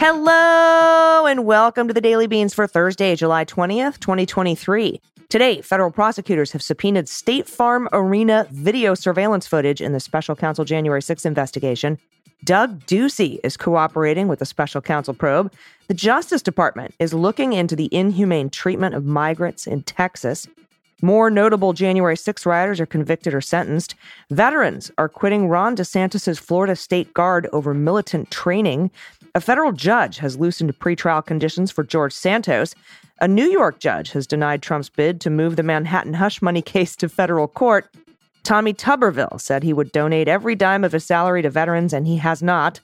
Hello and welcome to the Daily Beans for Thursday, July 20th, 2023. Today, federal prosecutors have subpoenaed State Farm Arena video surveillance footage in the special counsel January 6 investigation. Doug Ducey is cooperating with the special counsel probe. The Justice Department is looking into the inhumane treatment of migrants in Texas. More notable January 6 rioters are convicted or sentenced. Veterans are quitting Ron DeSantis' Florida State Guard over militant training. A federal judge has loosened pretrial conditions for George Santos. A New York judge has denied Trump's bid to move the Manhattan hush money case to federal court. Tommy Tuberville said he would donate every dime of his salary to veterans, and he has not.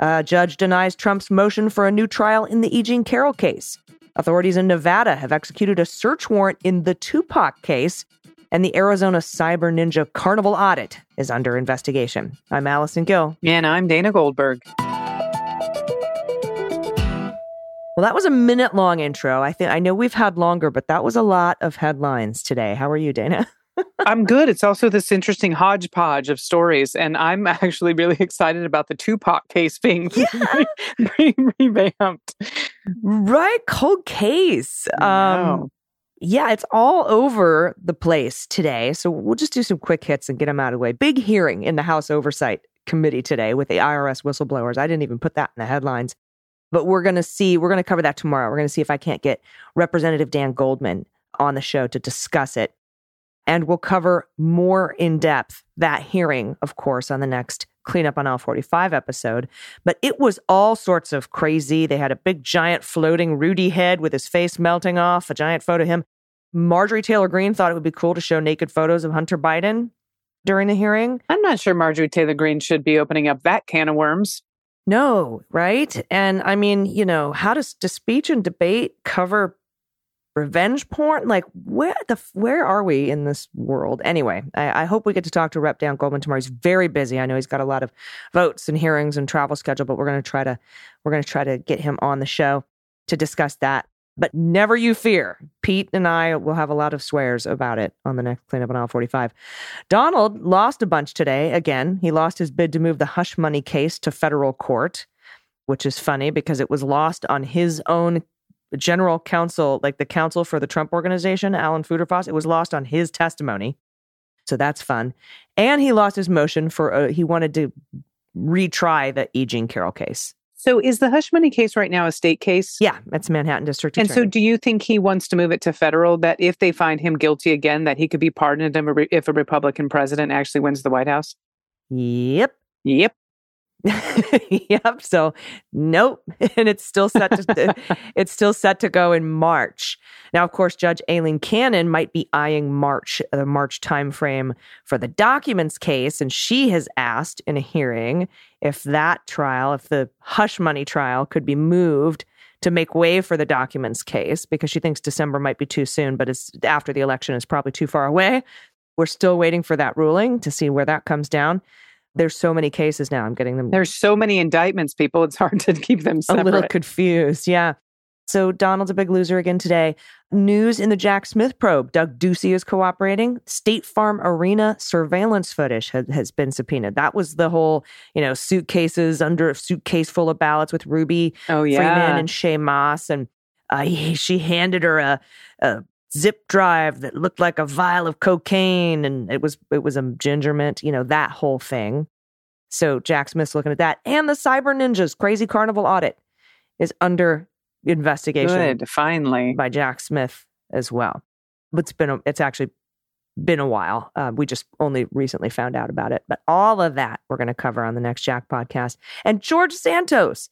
A judge denies Trump's motion for a new trial in the E. Jean Carroll case. Authorities in Nevada have executed a search warrant in the Tupac case, and the Arizona Cyber Ninja Carnival audit is under investigation. I'm Allison Gill. And I'm Dana Goldberg. Well, that was a minute long intro. I think I know we've had longer, but that was a lot of headlines today. How are you, Dana? I'm good. It's also this interesting hodgepodge of stories, and I'm actually really excited about the Tupac case being yeah. re- revamped. Right, cold case. Um, yeah, it's all over the place today. So we'll just do some quick hits and get them out of the way. Big hearing in the House Oversight Committee today with the IRS whistleblowers. I didn't even put that in the headlines, but we're going to see. We're going to cover that tomorrow. We're going to see if I can't get Representative Dan Goldman on the show to discuss it and we'll cover more in depth that hearing, of course, on the next Cleanup on Aisle 45 episode. But it was all sorts of crazy. They had a big, giant, floating Rudy head with his face melting off, a giant photo of him. Marjorie Taylor Greene thought it would be cool to show naked photos of Hunter Biden during the hearing. I'm not sure Marjorie Taylor Greene should be opening up that can of worms. No, right? And I mean, you know, how does, does speech and debate cover revenge porn like where the where are we in this world anyway I, I, hope we get to talk to rep dan goldman tomorrow he's very busy i know he's got a lot of votes and hearings and travel schedule but we're going to try to we're to try to get him on the show to discuss that But never you fear. Pete and I will have a lot of swears about it on the next cleanup on aisle 45. Donald lost a bunch today. Again, he lost his bid to move the hush money case to federal court, which is funny because it was lost on his own general counsel, like the counsel for the Trump organization, Alan Futerfas. It was lost on his testimony. So that's fun. And he lost his motion for, uh, he wanted to retry the E. Jean Carroll case. So is the hush money case right now a state case? Yeah, it's Manhattan District And so do you think he wants to move it to federal that if they find him guilty again that he could be pardoned if a re- if a Republican president actually wins the White House? Yep. Yep. yep. So nope. And it's still set to it's still set to go in March. Now, of course, Judge Aileen Cannon might be eyeing March, the March timeframe for the documents case, and she has asked in a hearing if that trial, if the hush money trial could be moved to make way for the documents case, because she thinks December might be too soon, but it's after the election is probably too far away. We're still waiting for that ruling to see where that comes down. There's so many cases now. I'm getting them There's so many indictments, people. It's hard to keep them a little confused. Yeah. So Donald's a big loser again today. News in the Jack Smith probe. Doug Ducey is cooperating. State Farm Arena surveillance footage has, has been subpoenaed. That was the whole, you know, suitcases under a suitcase full of ballots with Ruby oh yeah. Freeman and Shaye Moss. And uh, he, she handed her a, a zip drive that looked like a vial of cocaine and it was it was a ginger mint, you know, that whole thing. So Jack Smith's looking at that. And the Cyber Ninjas crazy carnival audit is under investigation Good. Finally. by Jack Smith as well. But it's been a, it's actually been a while. Uh, we just only recently found out about it. But all of that we're going to cover on the next Jack podcast. And George Santos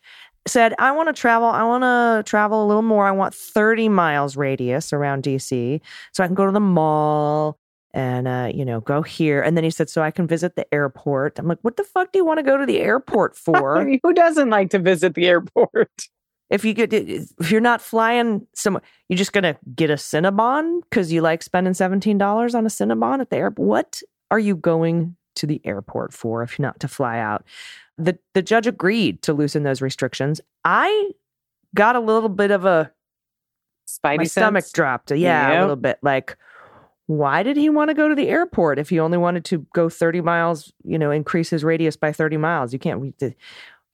said, I want to travel. I want to travel a little more. I want 30 miles radius around DC so I can go to the mall and, uh, you know, go here. And then he said, so I can visit the airport. I'm like, what the fuck do you want to go to the airport for? Who doesn't like to visit the airport? if you get if you're not flying somewhere you're just gonna get a cinnabon because you like spending $17 on a cinnabon at the airport what are you going to the airport for if you're not to fly out the the judge agreed to loosen those restrictions i got a little bit of a Spidey my sense? stomach dropped yeah a little bit like why did he want to go to the airport if he only wanted to go 30 miles you know increase his radius by 30 miles you can't we-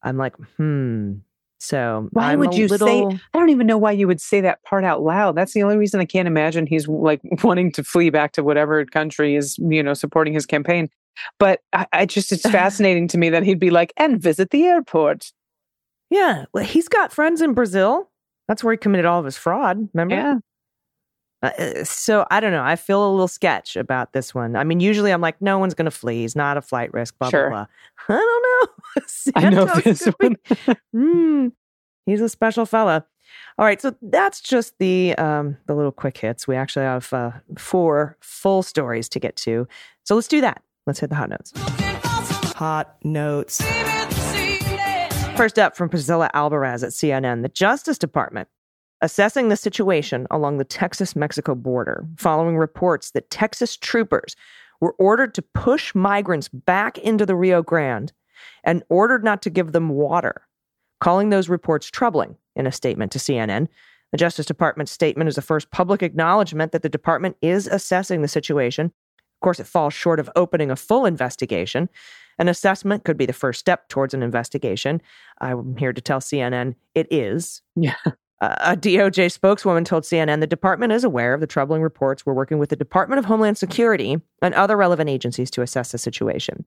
i'm like hmm so Why I'm would you little, say? I don't even know why you would say that part out loud. That's the only reason I can't imagine he's like wanting to flee back to whatever country is, you know, supporting his campaign. But I, I just, it's fascinating to me that he'd be like, and visit the airport. Yeah, well, he's got friends in Brazil. That's where he committed all of his fraud. Remember? Yeah. Uh, so I don't know. I feel a little sketch about this one. I mean, usually I'm like, no one's going to flee. He's not a flight risk. Blah Sure. blah blah. I don't know. I know this one. Mm, he's a special fella. All right, so that's just the um, the little quick hits. We actually have uh, four full stories to get to. So let's do that. Let's hit the hot notes. Hot notes. First up from Priscilla Alvarez at CNN, the Justice Department assessing the situation along the Texas Mexico border following reports that Texas troopers were ordered to push migrants back into the Rio Grande and ordered not to give them water, calling those reports troubling in a statement to CNN. The Justice Department's statement is the first public acknowledgement that the department is assessing the situation. Of course, it falls short of opening a full investigation. An assessment could be the first step towards an investigation. I'm here to tell CNN it is. Yeah. Uh, a DOJ spokeswoman told CNN the department is aware of the troubling reports. We're working with the Department of Homeland Security and other relevant agencies to assess the situation.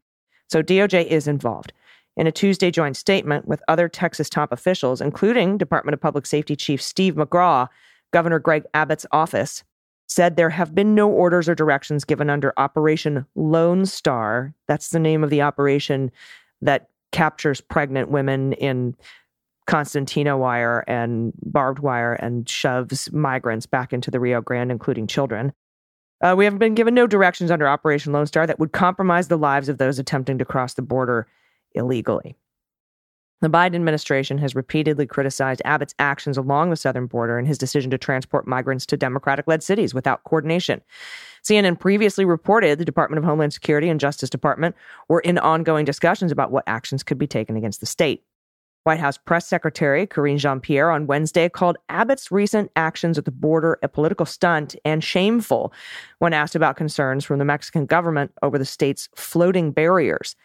So DOJ is involved. In a Tuesday joint statement with other Texas top officials, including Department of Public Safety Chief Steve McCraw, Governor Greg Abbott's office said there have been no orders or directions given under Operation Lone Star. That's the name of the operation that captures pregnant women in concertina wire and barbed wire and shoves migrants back into the Rio Grande, including children. Uh, we have been given no directions under Operation Lone Star that would compromise the lives of those attempting to cross the border illegally. The Biden administration has repeatedly criticized Abbott's actions along the southern border and his decision to transport migrants to Democratic led cities without coordination. CNN previously reported the Department of Homeland Security and Justice Department were in ongoing discussions about what actions could be taken against the state. White House Press Secretary Karine Jean Pierre on Wednesday called Abbott's recent actions at the border a political stunt and shameful when asked about concerns from the Mexican government over the state's floating barriers.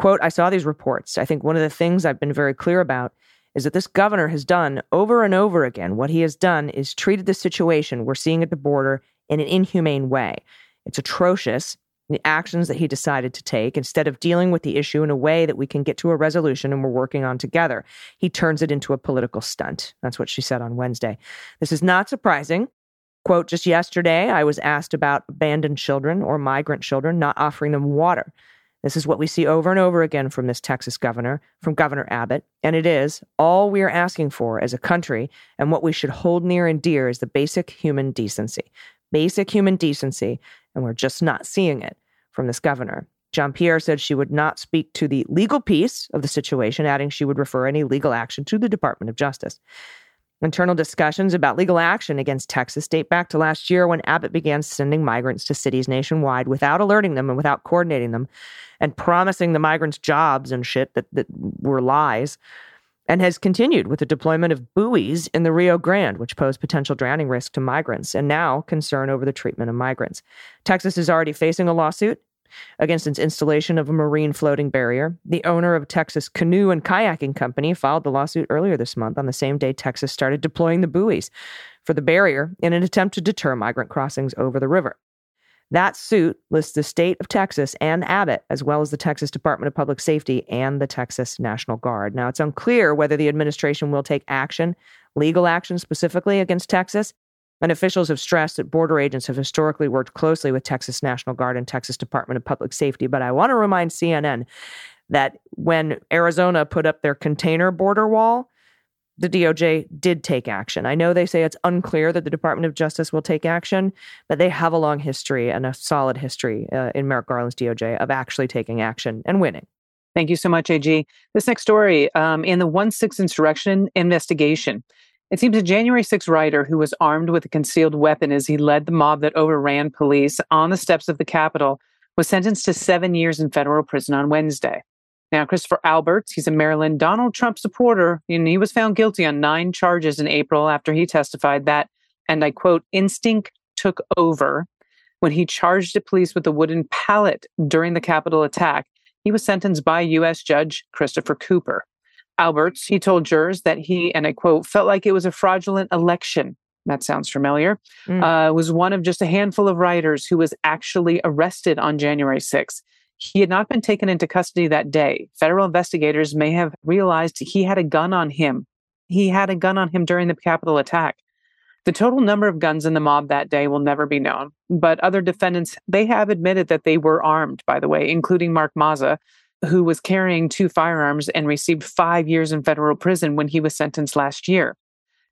Quote, I saw these reports. I think one of the things I've been very clear about is that this governor has done over and over again. What he has done is treated the situation we're seeing at the border in an inhumane way. It's atrocious the actions that he decided to take instead of dealing with the issue in a way that we can get to a resolution and we're working on together. He turns it into a political stunt. That's what she said on Wednesday. This is not surprising. Quote, just yesterday, I was asked about abandoned children or migrant children, not offering them water. This is what we see over and over again from this Texas governor, from Governor Abbott. And it is all we are asking for as a country. And what we should hold near and dear is the basic human decency. Basic human decency. And we're just not seeing it from this governor. Jean Pierre said she would not speak to the legal piece of the situation, adding she would refer any legal action to the Department of Justice. Internal discussions about legal action against Texas date back to last year when Abbott began sending migrants to cities nationwide without alerting them and without coordinating them and promising the migrants jobs and shit that, that were lies, and has continued with the deployment of buoys in the Rio Grande, which pose potential drowning risk to migrants, and now concern over the treatment of migrants. Texas is already facing a lawsuit against its installation of a marine floating barrier. The owner of Texas Canoe and Kayaking Company filed the lawsuit earlier this month on the same day Texas started deploying the buoys for the barrier in an attempt to deter migrant crossings over the river. That suit lists the state of Texas and Abbott, as well as the Texas Department of Public Safety and the Texas National Guard. Now, it's unclear whether the administration will take action, legal action specifically against Texas, and officials have stressed that border agents have historically worked closely with Texas National Guard and Texas Department of Public Safety. But I want to remind CNN that when Arizona put up their container border wall, the DOJ did take action. I know they say it's unclear that the Department of Justice will take action, but they have a long history and a solid history uh, in Merrick Garland's DOJ of actually taking action and winning. Thank you so much, AG. This next story um, in the 1 6 insurrection investigation. It seems a January 6 rider who was armed with a concealed weapon as he led the mob that overran police on the steps of the Capitol was sentenced to seven years in federal prison on Wednesday. Now, Christopher Alberts, he's a Maryland Donald Trump supporter, and he was found guilty on nine charges in April after he testified that, and I quote, instinct took over when he charged the police with a wooden pallet during the Capitol attack. He was sentenced by U.S. Judge Christopher Cooper. Alberts, he told jurors that he, and I quote, felt like it was a fraudulent election. That sounds familiar. Mm. Uh, was one of just a handful of writers who was actually arrested on January 6th. He had not been taken into custody that day. Federal investigators may have realized he had a gun on him. He had a gun on him during the Capitol attack. The total number of guns in the mob that day will never be known, but other defendants, they have admitted that they were armed, by the way, including Mark Mazza, who was carrying two firearms and received five years in federal prison when he was sentenced last year.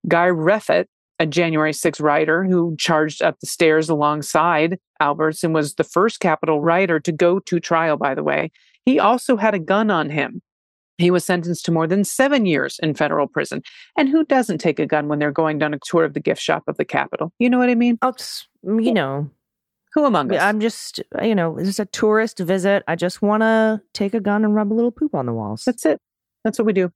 Guy Reffitt, a January 6 writer who charged up the stairs alongside Alberts and was the first Capitol writer to go to trial, by the way, he also had a gun on him. He was sentenced to more than seven years in federal prison. And who doesn't take a gun when they're going down a tour of the gift shop of the Capitol? You know what I mean? Oh, you know, who among us? I'm just, uh, you know, this is a tourist visit. I just want to take a gun and rub a little poop on the walls. That's it. That's what we do.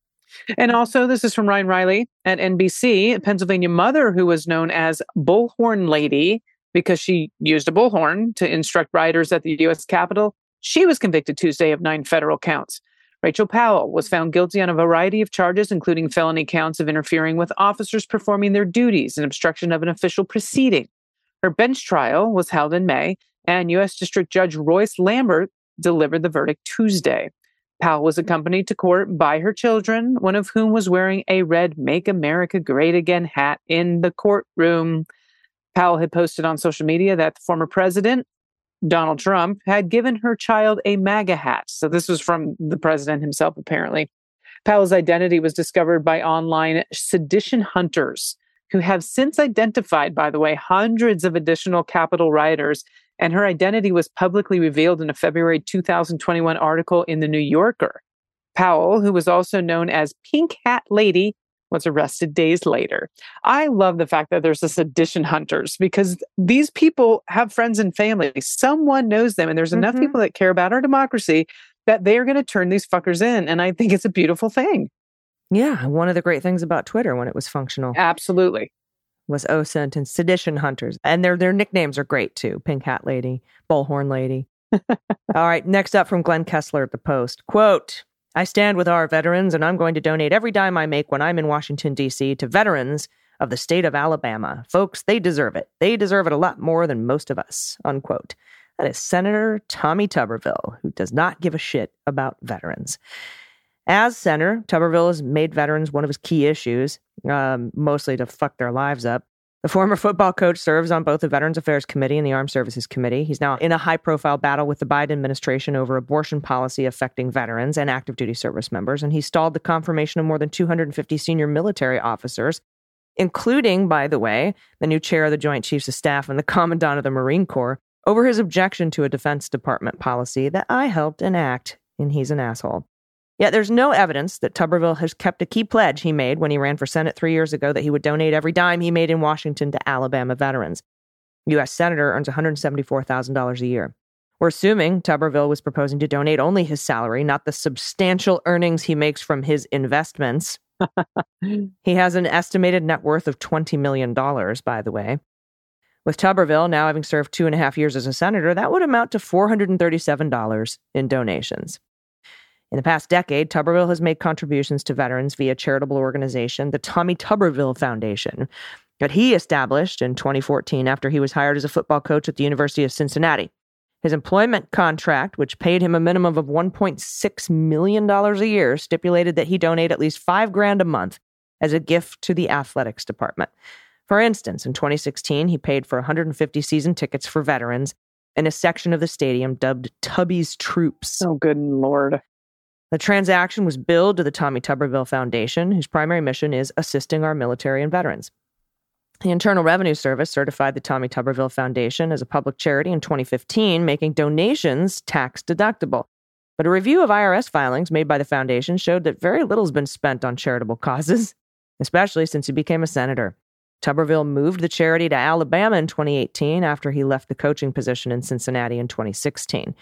And also, this is from Ryan Riley at NBC. A Pennsylvania mother who was known as Bullhorn Lady because she used a bullhorn to instruct riders at the U.S. Capitol. She was convicted Tuesday of nine federal counts. Rachel Powell was found guilty on a variety of charges, including felony counts of interfering with officers performing their duties and obstruction of an official proceeding. Her bench trial was held in May, and U.S. District Judge Royce Lamberth delivered the verdict Tuesday. Powell was accompanied to court by her children, one of whom was wearing a red Make America Great Again hat in the courtroom. Powell had posted on social media that the former president, Donald Trump, had given her child a MAGA hat. So this was from the president himself, apparently. Powell's identity was discovered by online sedition hunters who have since identified, by the way, hundreds of additional Capitol rioters. And her identity was publicly revealed in a February 2021 article in The New Yorker. Powell, who was also known as Pink Hat Lady, was arrested days later. I love the fact that there's this sedition hunters because these people have friends and family. Someone knows them, and there's enough Mm-hmm. people that care about our democracy that they are going to turn these fuckers in. And I think it's a beautiful thing. Yeah, one of the great things about Twitter when it was functional Absolutely. was oh, OSINT and Sedition Hunters. And their their nicknames are great too. Pink Hat Lady, Bullhorn Lady. All right, next up from Glenn Kessler at the Post. Quote, I stand with our veterans and I'm going to donate every dime I make when I'm in Washington, D.C. to veterans of the state of Alabama. Folks, they deserve it. They deserve it a lot more than most of us. Unquote. That is Senator Tommy Tuberville, who does not give a shit about veterans. As senator, Tuberville has made veterans one of his key issues, um, mostly to fuck their lives up. The former football coach serves on both the Veterans Affairs Committee and the Armed Services Committee. He's now in a high profile battle with the Biden administration over abortion policy affecting veterans and active duty service members. And he stalled the confirmation of more than 250 senior military officers, including, by the way, the new chair of the Joint Chiefs of Staff and the Commandant of the Marine Corps, over his objection to a Defense Department policy that I helped enact. And he's an asshole. Yet there's no evidence that Tuberville has kept a key pledge he made when he ran for Senate three years ago that he would donate every dime he made in Washington to Alabama veterans. U.S. Senator earns $174,000 a year. We're assuming Tuberville was proposing to donate only his salary, not the substantial earnings he makes from his investments. he has an estimated net worth of $20 million, by the way. With Tuberville now having served two and a half years as a senator, that would amount to $437 in donations. In the past decade, Tuberville has made contributions to veterans via charitable organization, the Tommy Tuberville Foundation, that he established in 2014 after he was hired as a football coach at the University of Cincinnati. His employment contract, which paid him a minimum of $1.6 million a year, stipulated that he donate at least five grand a month as a gift to the athletics department. For instance, in 2016, he paid for 150 season tickets for veterans in a section of the stadium dubbed Tubby's Troops. Oh, good lord. The transaction was billed to the Tommy Tuberville Foundation, whose primary mission is assisting our military and veterans. The Internal Revenue Service certified the Tommy Tuberville Foundation as a public charity in 2015, making donations tax deductible. But a review of IRS filings made by the foundation showed that very little has been spent on charitable causes, especially since he became a senator. Tuberville moved the charity to Alabama in 2018 after he left the coaching position in Cincinnati in 2016.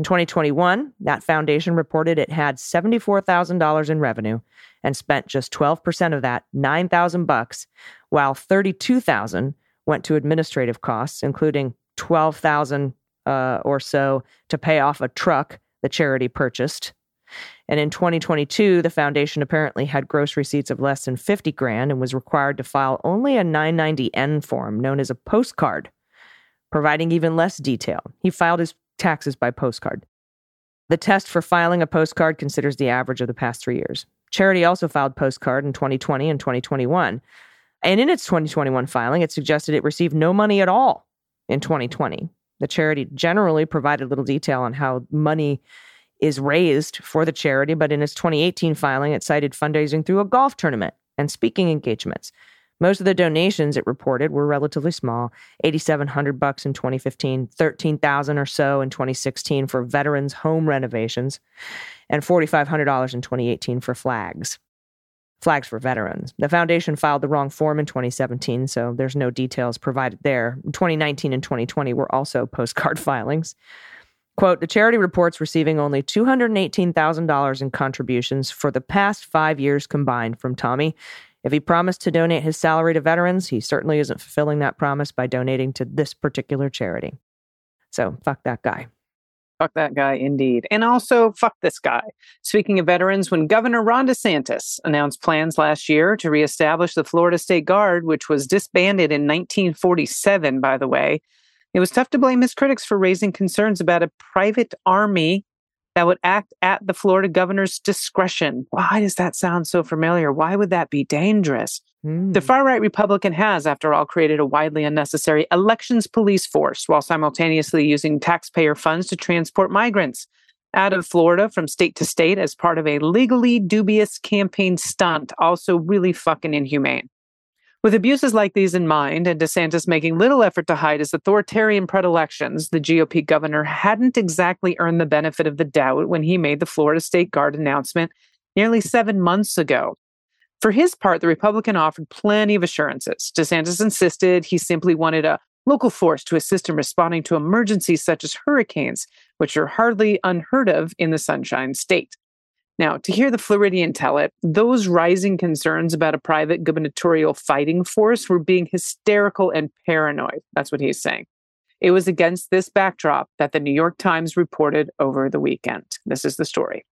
In 2021, that foundation reported it had $74,000 in revenue and spent just 12% of that, 9,000 bucks, while 32,000 went to administrative costs, including 12,000 uh, or so to pay off a truck the charity purchased. And in 2022, the foundation apparently had gross receipts of less than 50 grand and was required to file only a 990N form known as a postcard, providing even less detail. He filed his taxes by postcard. The test for filing a postcard considers the average of the past three years. Charity also filed postcard in 2020 and 2021. And in its 2021 filing, it suggested it received no money at all in 2020. The charity generally provided little detail on how money is raised for the charity, but in its 2018 filing, it cited fundraising through a golf tournament and speaking engagements. Most of the donations it reported were relatively small, 8700 bucks in 2015, 13,000 or so in 2016 for veterans home renovations, and $4500 in 2018 for flags. Flags for veterans. The foundation filed the wrong form in 2017, so there's no details provided there. 2019 and 2020 were also postcard filings. Quote, the charity reports receiving only $218,000 in contributions for the past five years combined from Tommy if he promised to donate his salary to veterans, he certainly isn't fulfilling that promise by donating to this particular charity. So, fuck that guy. Fuck that guy, indeed. And also, fuck this guy. Speaking of veterans, when Governor Ron DeSantis announced plans last year to reestablish the Florida State Guard, which was disbanded in 1947, by the way, it was tough to blame his critics for raising concerns about a private army that would act at the Florida governor's discretion. Why does that sound so familiar? Why would that be dangerous? Mm. The far right Republican has, after all, created a widely unnecessary elections police force while simultaneously using taxpayer funds to transport migrants out of Florida from state to state as part of a legally dubious campaign stunt. Also, really fucking inhumane. With abuses like these in mind, and DeSantis making little effort to hide his authoritarian predilections, the GOP governor hadn't exactly earned the benefit of the doubt when he made the Florida State Guard announcement nearly seven months ago. For his part, the Republican offered plenty of assurances. DeSantis insisted he simply wanted a local force to assist in responding to emergencies such as hurricanes, which are hardly unheard of in the Sunshine State. Now, to hear the Floridian tell it, those rising concerns about a private gubernatorial fighting force were being hysterical and paranoid. That's what he's saying. It was against this backdrop that the New York Times reported over the weekend. This is the story.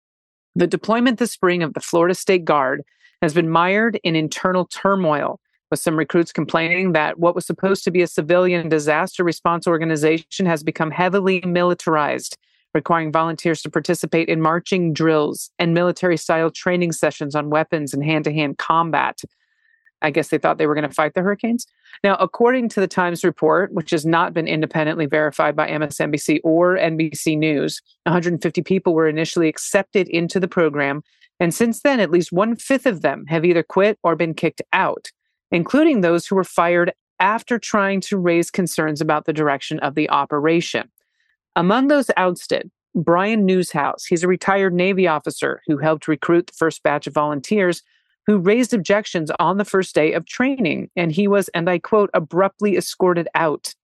The deployment this spring of the Florida State Guard has been mired in internal turmoil, with some recruits complaining that what was supposed to be a civilian disaster response organization has become heavily militarized, requiring volunteers to participate in marching drills and military style training sessions on weapons and hand to hand combat. I guess they thought they were going to fight the hurricanes. Now, according to the Times report, which has not been independently verified by MSNBC or NBC News, 150 people were initially accepted into the program. And since then, at least one fifth of them have either quit or been kicked out, including those who were fired after trying to raise concerns about the direction of the operation. Among those ousted, Brian Newshouse. He's a retired Navy officer who helped recruit the first batch of volunteers who raised objections on the first day of training. And he was, and I quote, abruptly escorted out.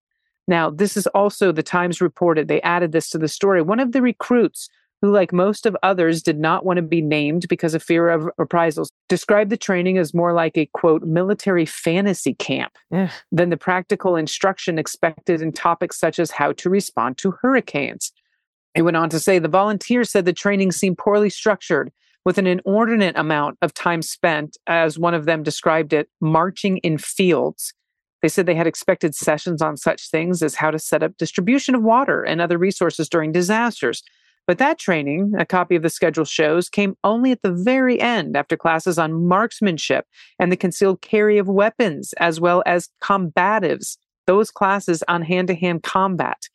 Now, this is also the Times reported, they added this to the story. One of the recruits, who, like most of others, did not want to be named because of fear of reprisals, described the training as more like a quote, military fantasy camp Ugh. than the practical instruction expected in topics such as how to respond to hurricanes. He went on to say the volunteers said the training seemed poorly structured with an inordinate amount of time spent, as one of them described it, marching in fields. They said they had expected sessions on such things as how to set up distribution of water and other resources during disasters. But that training, a copy of the schedule shows, came only at the very end after classes on marksmanship and the concealed carry of weapons, as well as combatives, those classes on hand to hand combat.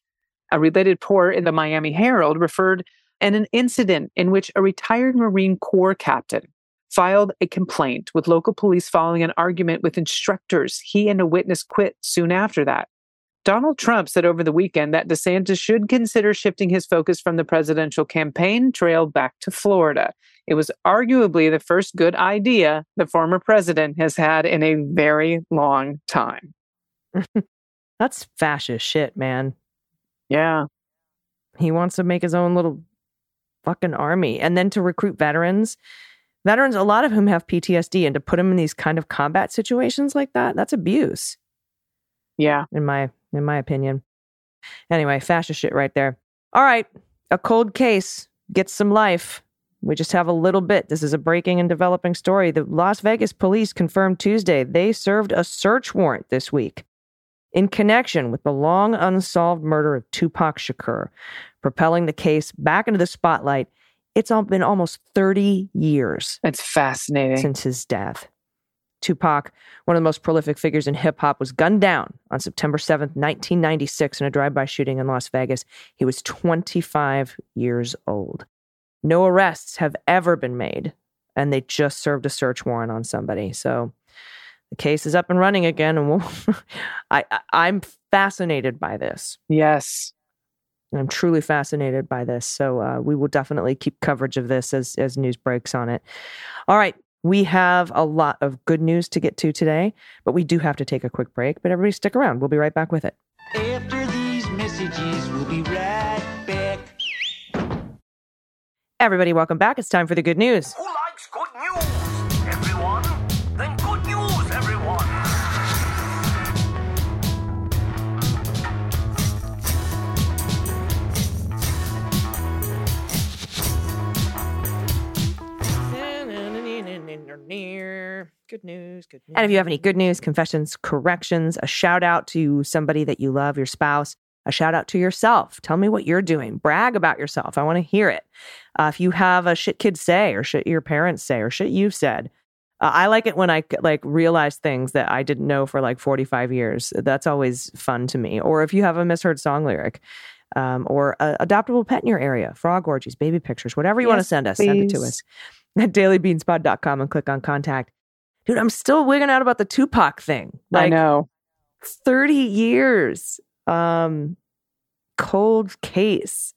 A related report in the Miami Herald referred and an incident in which a retired Marine Corps captain filed a complaint with local police following an argument with instructors. He and a witness quit soon after that. Donald Trump said over the weekend that DeSantis should consider shifting his focus from the presidential campaign trail back to Florida. It was arguably the first good idea the former president has had in a very long time. That's fascist shit, man. Yeah. He wants to make his own little fucking army and then to recruit veterans. Veterans, a lot of whom have PTSD, and to put them in these kind of combat situations like that, that's abuse. Yeah. In my in my opinion. Anyway, fascist shit right there. All right. A cold case gets some life. We just have a little bit. This is a breaking and developing story. The Las Vegas police confirmed Tuesday they served a search warrant this week in connection with the long unsolved murder of Tupac Shakur, propelling the case back into the spotlight. It's been almost 30 years It's fascinating. since his death. Tupac, one of the most prolific figures in hip hop, was gunned down on September 7th, 1996, in a drive by shooting in Las Vegas. He was 25 years old. No arrests have ever been made, and they just served a search warrant on somebody. So the case is up and running again, and we'll, I, I, I'm fascinated by this. Yes. And I'm truly fascinated by this. So uh, we will definitely keep coverage of this as, as news breaks on it. All right. We have a lot of good news to get to today, but we do have to take a quick break. But everybody stick around. We'll be right back with it. After these messages, we'll be right back. Everybody, welcome back. It's time for the good news. Who likes good news? Good news, good news. And if you have any good news, confessions, corrections, a shout out to somebody that you love, your spouse, a shout out to yourself. Tell me what you're doing. Brag about yourself. I want to hear it. Uh, if you have a shit kid say, or shit your parents say, or shit you've said, uh, I like it when I like realize things that I didn't know for like 45 years. That's always fun to me. Or if you have a misheard song lyric, um, or a adoptable pet in your area, frog orgies, baby pictures, whatever you want to send us, send it to us at dailybeanspod.com and click on contact. Dude, I'm still wigging out about the Tupac thing. I know. 30 years. Um, cold case.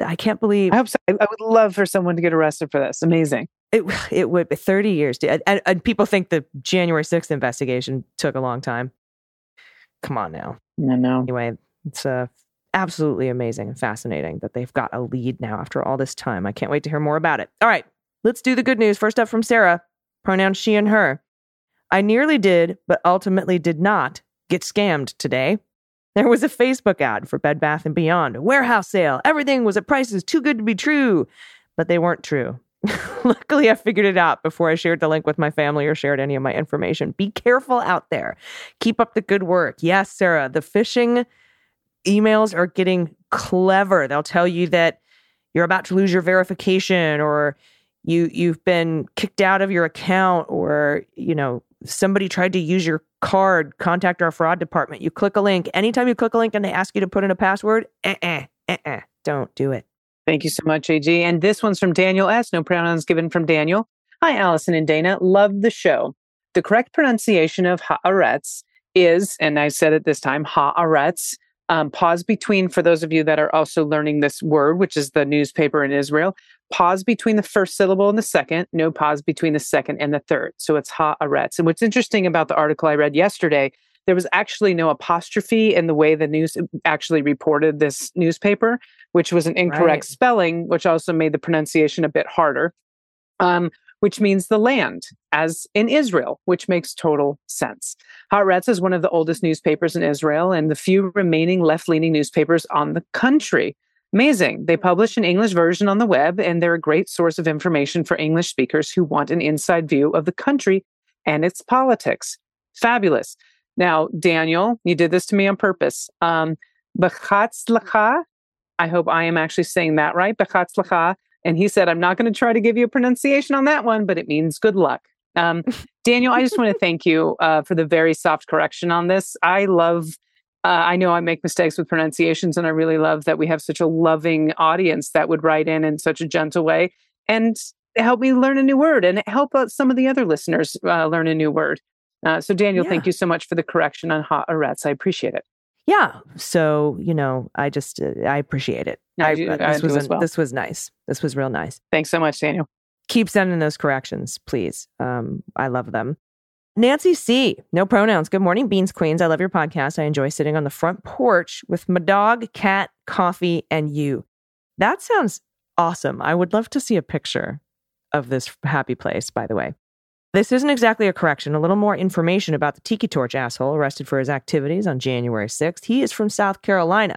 I can't believe I hope so. I, I would love for someone to get arrested for this. Amazing. it. It would be 30 years. And, and, and people think the January 6th investigation took a long time. Come on now. I know. Anyway, it's uh, absolutely amazing and fascinating that they've got a lead now after all this time. I can't wait to hear more about it. All right, let's do the good news. First up from Sarah, pronouns she and her. I nearly did, but ultimately did not get scammed today. There was a Facebook ad for Bed Bath and Beyond, a warehouse sale. Everything was at prices too good to be true, but they weren't true. Luckily, I figured it out before I shared the link with my family or shared any of my information. Be careful out there. Keep up the good work. Yes, Sarah, the phishing emails are getting clever. They'll tell you that you're about to lose your verification or you you've been kicked out of your account or you know somebody tried to use your card contact our fraud department you click a link anytime you click a link and they ask you to put in a password eh eh eh don't do it Thank you so much, AG. And this one's from Daniel S. No pronouns given from Daniel. Hi, Allison and Dana. Love the show. The correct pronunciation of haaretz is, and I said it this time, haaretz. Um, pause between, for those of you that are also learning this word, which is the newspaper in Israel, pause between the first syllable and the second, no pause between the second and the third. So it's ha haaretz. And what's interesting about the article I read yesterday, there was actually no apostrophe in the way the news actually reported this newspaper which was an incorrect right. spelling, which also made the pronunciation a bit harder, um, which means the land, as in Israel, which makes total sense. Haaretz is one of the oldest newspapers in Israel and the few remaining left leaning newspapers on the country. Amazing. They publish an English version on the web, and they're a great source of information for English speakers who want an inside view of the country and its politics. Fabulous. Now, Daniel, you did this to me on purpose. Um, I hope I am actually saying that right. Bechatzlacha. And he said, I'm not going to try to give you a pronunciation on that one, but it means good luck. Um, Daniel, I just want to thank you uh, for the very soft correction on this. I love, uh, I know I make mistakes with pronunciations, and I really love that we have such a loving audience that would write in in such a gentle way and help me learn a new word and help uh, some of the other listeners uh, learn a new word. Uh, so, Daniel, yeah. thank you so much for the correction on hot haaretz. I appreciate it. Yeah. So you know i just uh, i appreciate it. I, do, uh, this was well. this was nice. This was real nice. Thanks so much daniel. Keep sending those corrections please. Um i love them nancy c no pronouns good morning beans queens i love your podcast i enjoy sitting on the front porch with my dog cat coffee and you that sounds awesome i would love to see a picture of this happy place by the way this isn't exactly a correction. A little more information about the Tiki Torch asshole arrested for his activities on January 6th. He is from South Carolina.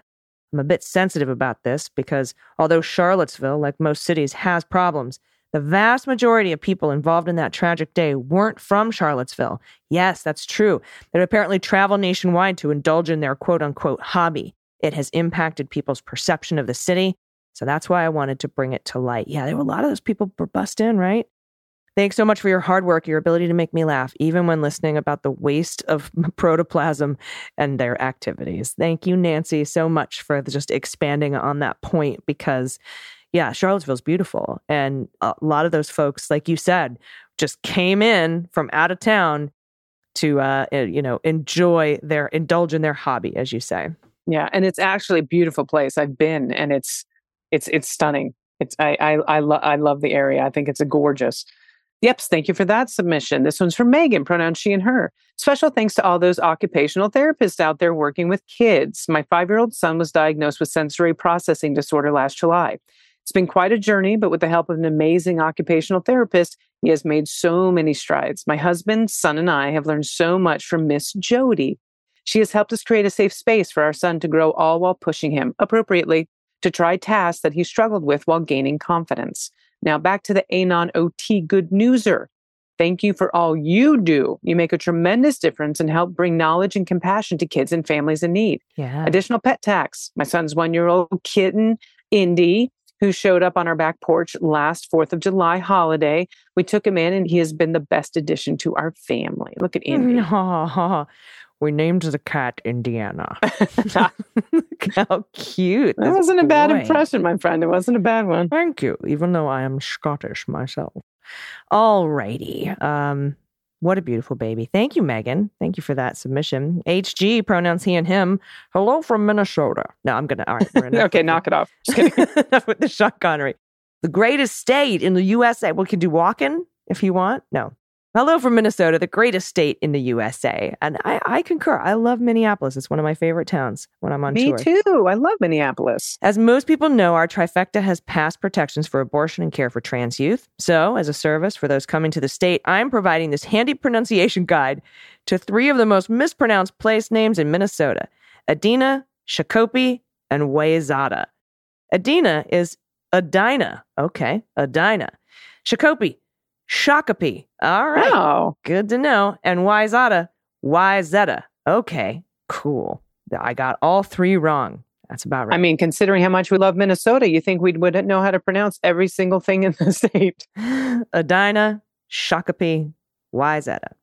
I'm a bit sensitive about this because although Charlottesville, like most cities, has problems, the vast majority of people involved in that tragic day weren't from Charlottesville. Yes, that's true. They apparently travel nationwide to indulge in their quote unquote hobby. It has impacted people's perception of the city. So that's why I wanted to bring it to light. Yeah, there were a lot of those people bust in, right? Thanks so much for your hard work, your ability to make me laugh, even when listening about the waste of protoplasm and their activities. Thank you, Nancy, so much for just expanding on that point because, yeah, Charlottesville's beautiful. And a lot of those folks, like you said, just came in from out of town to, uh, eh, you know, enjoy their, indulge in their hobby, as you say. Yeah. And it's actually a beautiful place. I've been and it's, it's, it's stunning. It's, I, I, I, I love the area. I think it's a gorgeous. Yep, thank you for that submission. This one's from Megan, pronoun she and her. Special thanks to all those occupational therapists out there working with kids. My five year old son was diagnosed with sensory processing disorder last July. It's been quite a journey, but with the help of an amazing occupational therapist, he has made so many strides. My husband, son, and I have learned so much from Miss Jody. She has helped us create a safe space for our son to grow all while pushing him appropriately to try tasks that he struggled with while gaining confidence. Now back to the Anon OT good newser. Thank you for all you do. You make a tremendous difference and help bring knowledge and compassion to kids and families in need. Yeah. Additional pet tax. My son's one year old kitten, Indy, who showed up on our back porch last 4th of July holiday. We took him in and he has been the best addition to our family. Look at Indy. we named the cat Indiana. How cute. That wasn't a bad impression, my friend. It wasn't a bad one. Thank you, even though I am Scottish myself. All righty. Um, what a beautiful baby. Thank you, Megan. Thank you for that submission. HG, pronouns he and him. Hello from Minnesota. No, I'm going to. All right. okay, knock it off. Just kidding. enough with the Sean Connery. The greatest state in the USA. We can do walking if you want. No. Hello from Minnesota, the greatest state in the USA. And I, I concur. I love Minneapolis. It's one of my favorite towns when I'm on Me tour. Me too. I love Minneapolis. As most people know, our trifecta has passed protections for abortion and care for trans youth. So, as a service for those coming to the state, I'm providing this handy pronunciation guide to three of the most mispronounced place names in Minnesota Edina, Shakopee, and Wayzata. Adina is Adina. Okay, Adina. Shakopee, Shakopee. All right. Wow. Good to know. And Wayzata, Wyzetta. Okay, cool. I got all three wrong. That's about right. I mean, considering how much we love Minnesota, you think we would know how to pronounce every single thing in the state. Edina, Shakopee, Wyzetta.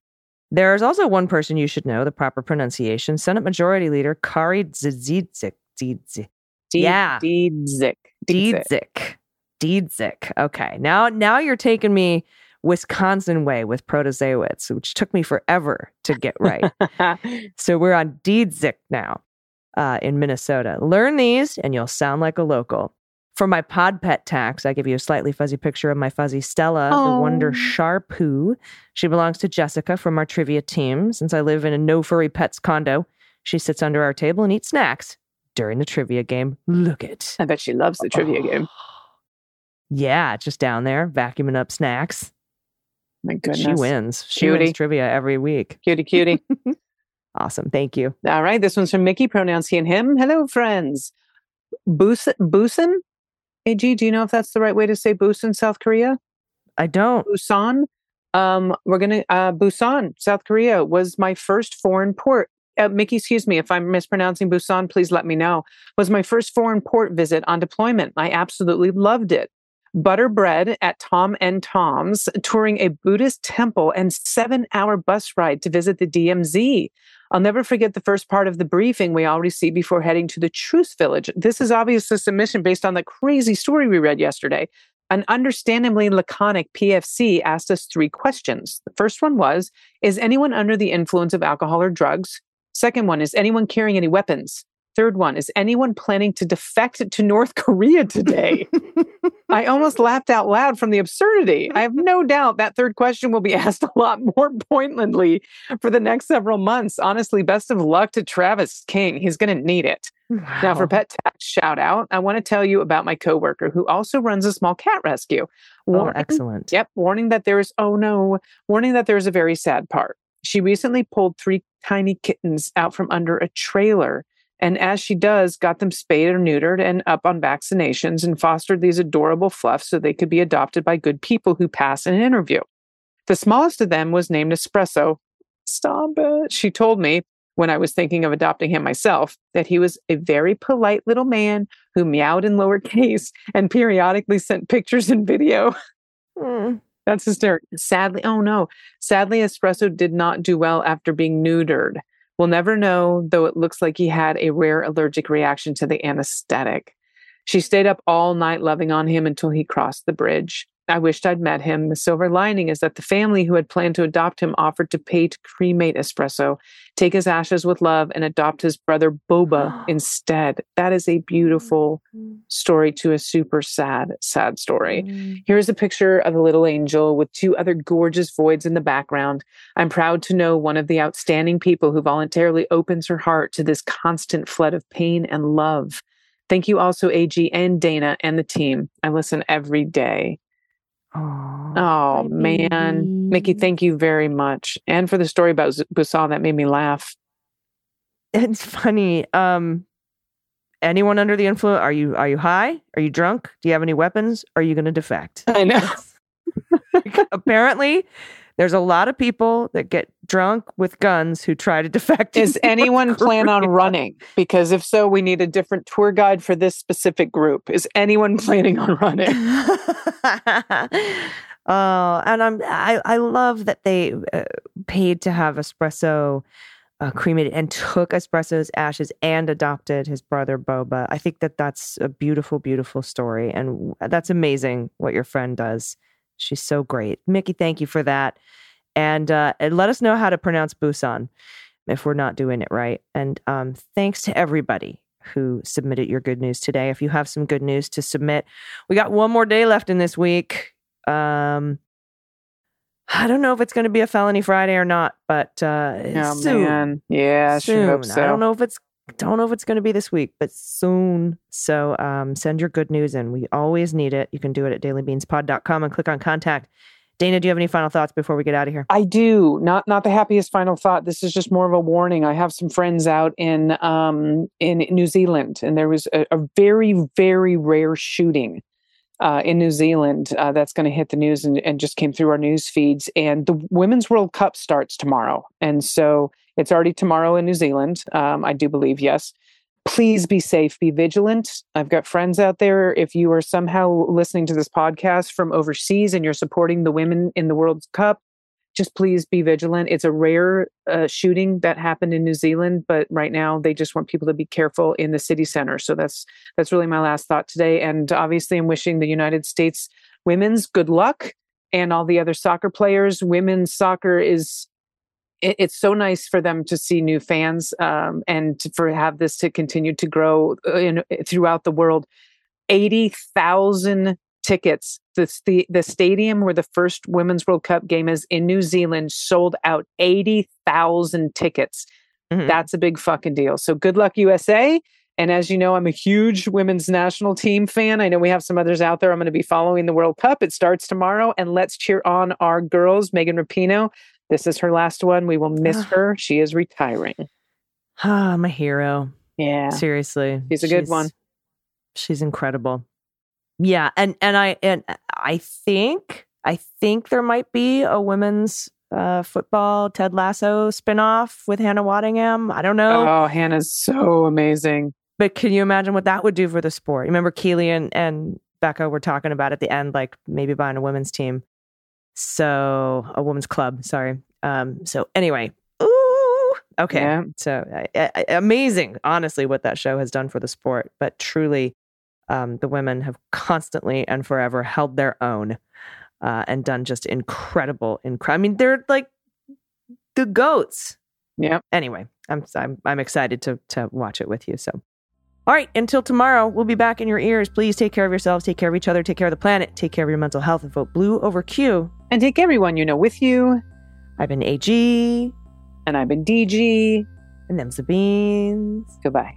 There is also one person you should know the proper pronunciation Senate Majority Leader Kari Dziedzic. Dziedzic. Yeah. Deedzik. Deedzik. Deedzik. Okay. Now, now you're taking me Wisconsin way with Protasiewicz, which took me forever to get right. so we're on Deedzik now uh, in Minnesota. Learn these and you'll sound like a local. For my pod pet tax, I give you a slightly fuzzy picture of my fuzzy Stella, the Wonder Oh. Sharpoo. She belongs to Jessica from our trivia team. Since I live in a no furry pets condo, she sits under our table and eats snacks during the trivia game. Look it. I bet she loves the trivia game. Yeah, just down there vacuuming up snacks. My goodness. She wins. She Cutie. wins trivia every week. Cutie, cutie. Awesome. Thank you. All right. This one's from Mickey, pronouns he and him. Hello, friends. Busan? Busan? AG, do you know if that's the right way to say Busan, South Korea? I don't. Busan. Um, we're gonna uh, Busan, South Korea was my first foreign port. Uh, Mickey, excuse me if I'm mispronouncing Busan. Please let me know. Was my first foreign port visit on deployment. I absolutely loved it. Butter bread at Tom N Toms, touring a Buddhist temple, and seven-hour bus ride to visit the DMZ. I'll never forget the first part of the briefing we all received before heading to the Truce Village. This is obviously a submission based on the crazy story we read yesterday. An understandably laconic PFC asked us three questions. The first one was Is anyone under the influence of alcohol or drugs? Second one is anyone carrying any weapons? Third one is anyone planning to defect to North Korea today? I almost laughed out loud from the absurdity. I have no doubt that third question will be asked a lot more pointedly for the next several months. Honestly, best of luck to Travis King. He's going to need it. Now, for pet tax shout out, I want to tell you about my coworker who also runs a small cat rescue. Oh, excellent. Yep. Warning that there is, oh no, warning that there is a very sad part. She recently pulled three tiny kittens out from under a trailer. And as she does, got them spayed or neutered and up on vaccinations and fostered these adorable fluffs so they could be adopted by good people who pass an interview. The smallest of them was named Espresso. Stop it. She told me when I was thinking of adopting him myself that he was a very polite little man who meowed in lowercase and periodically sent pictures and video. Mm. That's hysterical. Sadly, oh no. Sadly, Espresso did not do well after being neutered. We'll never know, though it looks like he had a rare allergic reaction to the anesthetic. She stayed up all night loving on him until he crossed the bridge. I wished I'd met him. The silver lining is that the family who had planned to adopt him offered to pay to cremate Espresso, take his ashes with love, and adopt his brother Boba instead. That is a beautiful mm. story to a super sad, sad story. Mm. Here's a picture of a little angel with two other gorgeous voids in the background. I'm proud to know one of the outstanding people who voluntarily opens her heart to this constant flood of pain and love. Thank you also, AG and Dana and the team. I listen every day. Oh, man. Mickey, thank you very much. And for the story about Busan, that made me laugh. It's funny. Um, anyone under the influence? Are you are you high? Are you drunk? Do you have any weapons? Are you going to defect? I know. Apparently, there's a lot of people that get drunk with guns who try to defect. North anyone plan on running? Because if so, we need a different tour guide for this specific group. Is anyone planning on running? oh, and I'm I I love that they uh, paid to have espresso uh, cremated and took espresso's ashes and adopted his brother Boba. I think that that's a beautiful, beautiful story, and that's amazing what your friend does. She's so great, Mickey. Thank you for that, and uh, and let us know how to pronounce Busan if we're not doing it right. And um, thanks to everybody who submitted your good news today. If you have some good news to submit, we got one more day left in this week. Um, I don't know if it's going to be a felony Friday or not, but uh, Oh soon. man, yeah, I sure hope Soon. so. I don't know if it's don't know if it's going to be this week, but soon. So um, send your good news in. We always need it. You can do it at dailybeanspod.com and click on contact. Dana, do you have any final thoughts before we get out of here? I do. Not not the happiest final thought. This is just more of a warning. I have some friends out in um in New Zealand, and there was a, a very very rare shooting uh, in New Zealand uh, that's going to hit the news and, and just came through our news feeds. And the Women's World Cup starts tomorrow, and so it's already tomorrow in New Zealand. Um, I do believe yes. Please be safe, be vigilant. I've got friends out there. If you are somehow listening to this podcast from overseas and you're supporting the women in the World Cup, just please be vigilant. It's a rare uh, shooting that happened in New Zealand, but right now they just want people to be careful in the city center. So that's that's really my last thought today. And obviously, I'm wishing the United States women's good luck and all the other soccer players. Women's soccer is it, it's so nice for them to see new fans um, and to, for have this to continue to grow uh, in, throughout the world. Eighty thousand tickets. The, the the stadium where the first Women's World Cup game is in New Zealand sold out eighty thousand tickets. Mhm. That's a big fucking deal. So good luck, USA. And as you know, I'm a huge women's national team fan. I know we have some others out there. I'm going to be following the World Cup. It starts tomorrow. And let's cheer on our girls, Megan Rapinoe. This is her last one. We will miss her. She is retiring. Ah, my hero. Yeah. Seriously. She's a good one. She's incredible. Yeah, and and I and I think I think there might be a women's uh football Ted Lasso spinoff with Hannah Waddingham. I don't know. Oh, Hannah's so amazing. But can you imagine what that would do for the sport? You remember Keely and, and Becca were talking about at the end, like maybe buying a women's team. So a women's club, sorry. Um, so anyway, ooh, okay. Yeah. So uh, amazing, honestly, what that show has done for the sport. But truly, um, the women have constantly and forever held their own uh, and done just incredible, incredible. I mean, they're like the goats. Yeah. Anyway, I'm I'm I'm excited to to watch it with you. So. All right, until tomorrow, we'll be back in your ears. Please take care of yourselves, take care of each other, take care of the planet, take care of your mental health, and vote blue over Q. And take everyone you know with you. I've been AG. And I've been DG. And them's the beans. Goodbye.